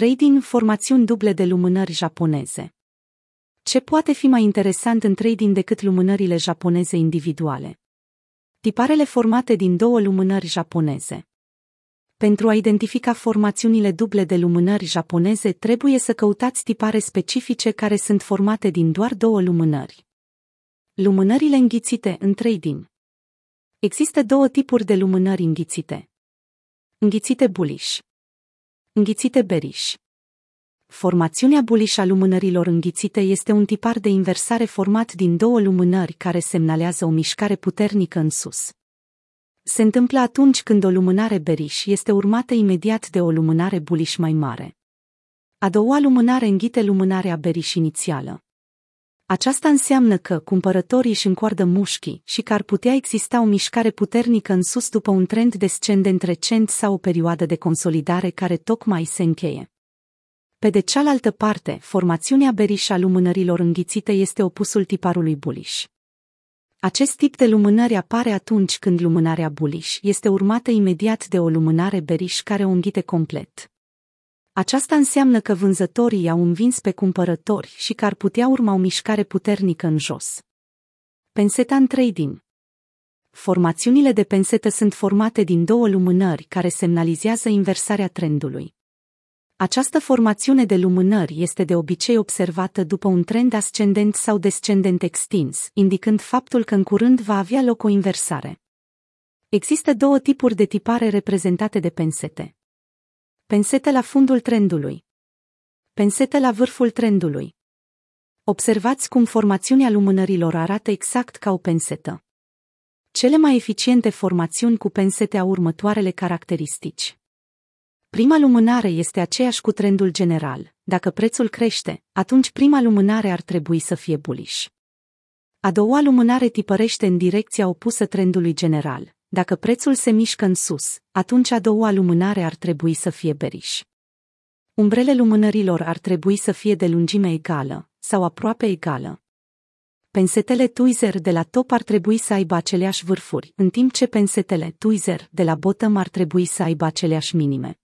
Trading formațiuni duble de lumânări japoneze. Ce poate fi mai interesant în trading decât lumânările japoneze individuale? Tiparele formate din două lumânări japoneze. Pentru a identifica formațiunile duble de lumânări japoneze, trebuie să căutați tipare specifice care sunt formate din doar două lumânări. Lumânările înghițite în trading. Există două tipuri de lumânări înghițite. Înghițite bullish. Înghițite bearish. Formațiunea bullish a lumânărilor înghițite este un tipar de inversare format din două lumânări care semnalează o mișcare puternică în sus. Se întâmplă atunci când o lumânare bearish este urmată imediat de o lumânare bullish mai mare. A doua lumânare înghite lumânarea bearish inițială. Aceasta înseamnă că cumpărătorii își încoardă mușchii și că ar putea exista o mișcare puternică în sus după un trend descendent recent sau o perioadă de consolidare care tocmai se încheie. Pe de cealaltă parte, formațiunea beriș a lumânărilor înghițite este opusul tiparului bullish. Acest tip de lumânări apare atunci când lumânarea bullish este urmată imediat de o lumânare beriș care o înghite complet. Aceasta înseamnă că vânzătorii au învins pe cumpărători și că ar putea urma o mișcare puternică în jos. Penseta în trading Formațiunile de pensetă sunt formate din două lumânări care semnalizează inversarea trendului. Această formațiune de lumânări este de obicei observată după un trend ascendent sau descendent extins, indicând faptul că în curând va avea loc o inversare. Există două tipuri de tipare reprezentate de pensete. Pensete la fundul trendului. Pensete la vârful trendului. Observați cum formațiunea lumânărilor arată exact ca o pensetă. Cele mai eficiente formațiuni cu pensete au următoarele caracteristici. Prima lumânare este aceeași cu trendul general. Dacă prețul crește, atunci prima lumânare ar trebui să fie bullish. A doua lumânare tipărește în direcția opusă trendului general. Dacă prețul se mișcă în sus, atunci a doua lumânare ar trebui să fie bearish. Umbrele lumânărilor ar trebui să fie de lungime egală sau aproape egală. Pensetele Tweezer de la top ar trebui să aibă aceleași vârfuri, în timp ce pensetele Tweezer de la bottom ar trebui să aibă aceleași minime.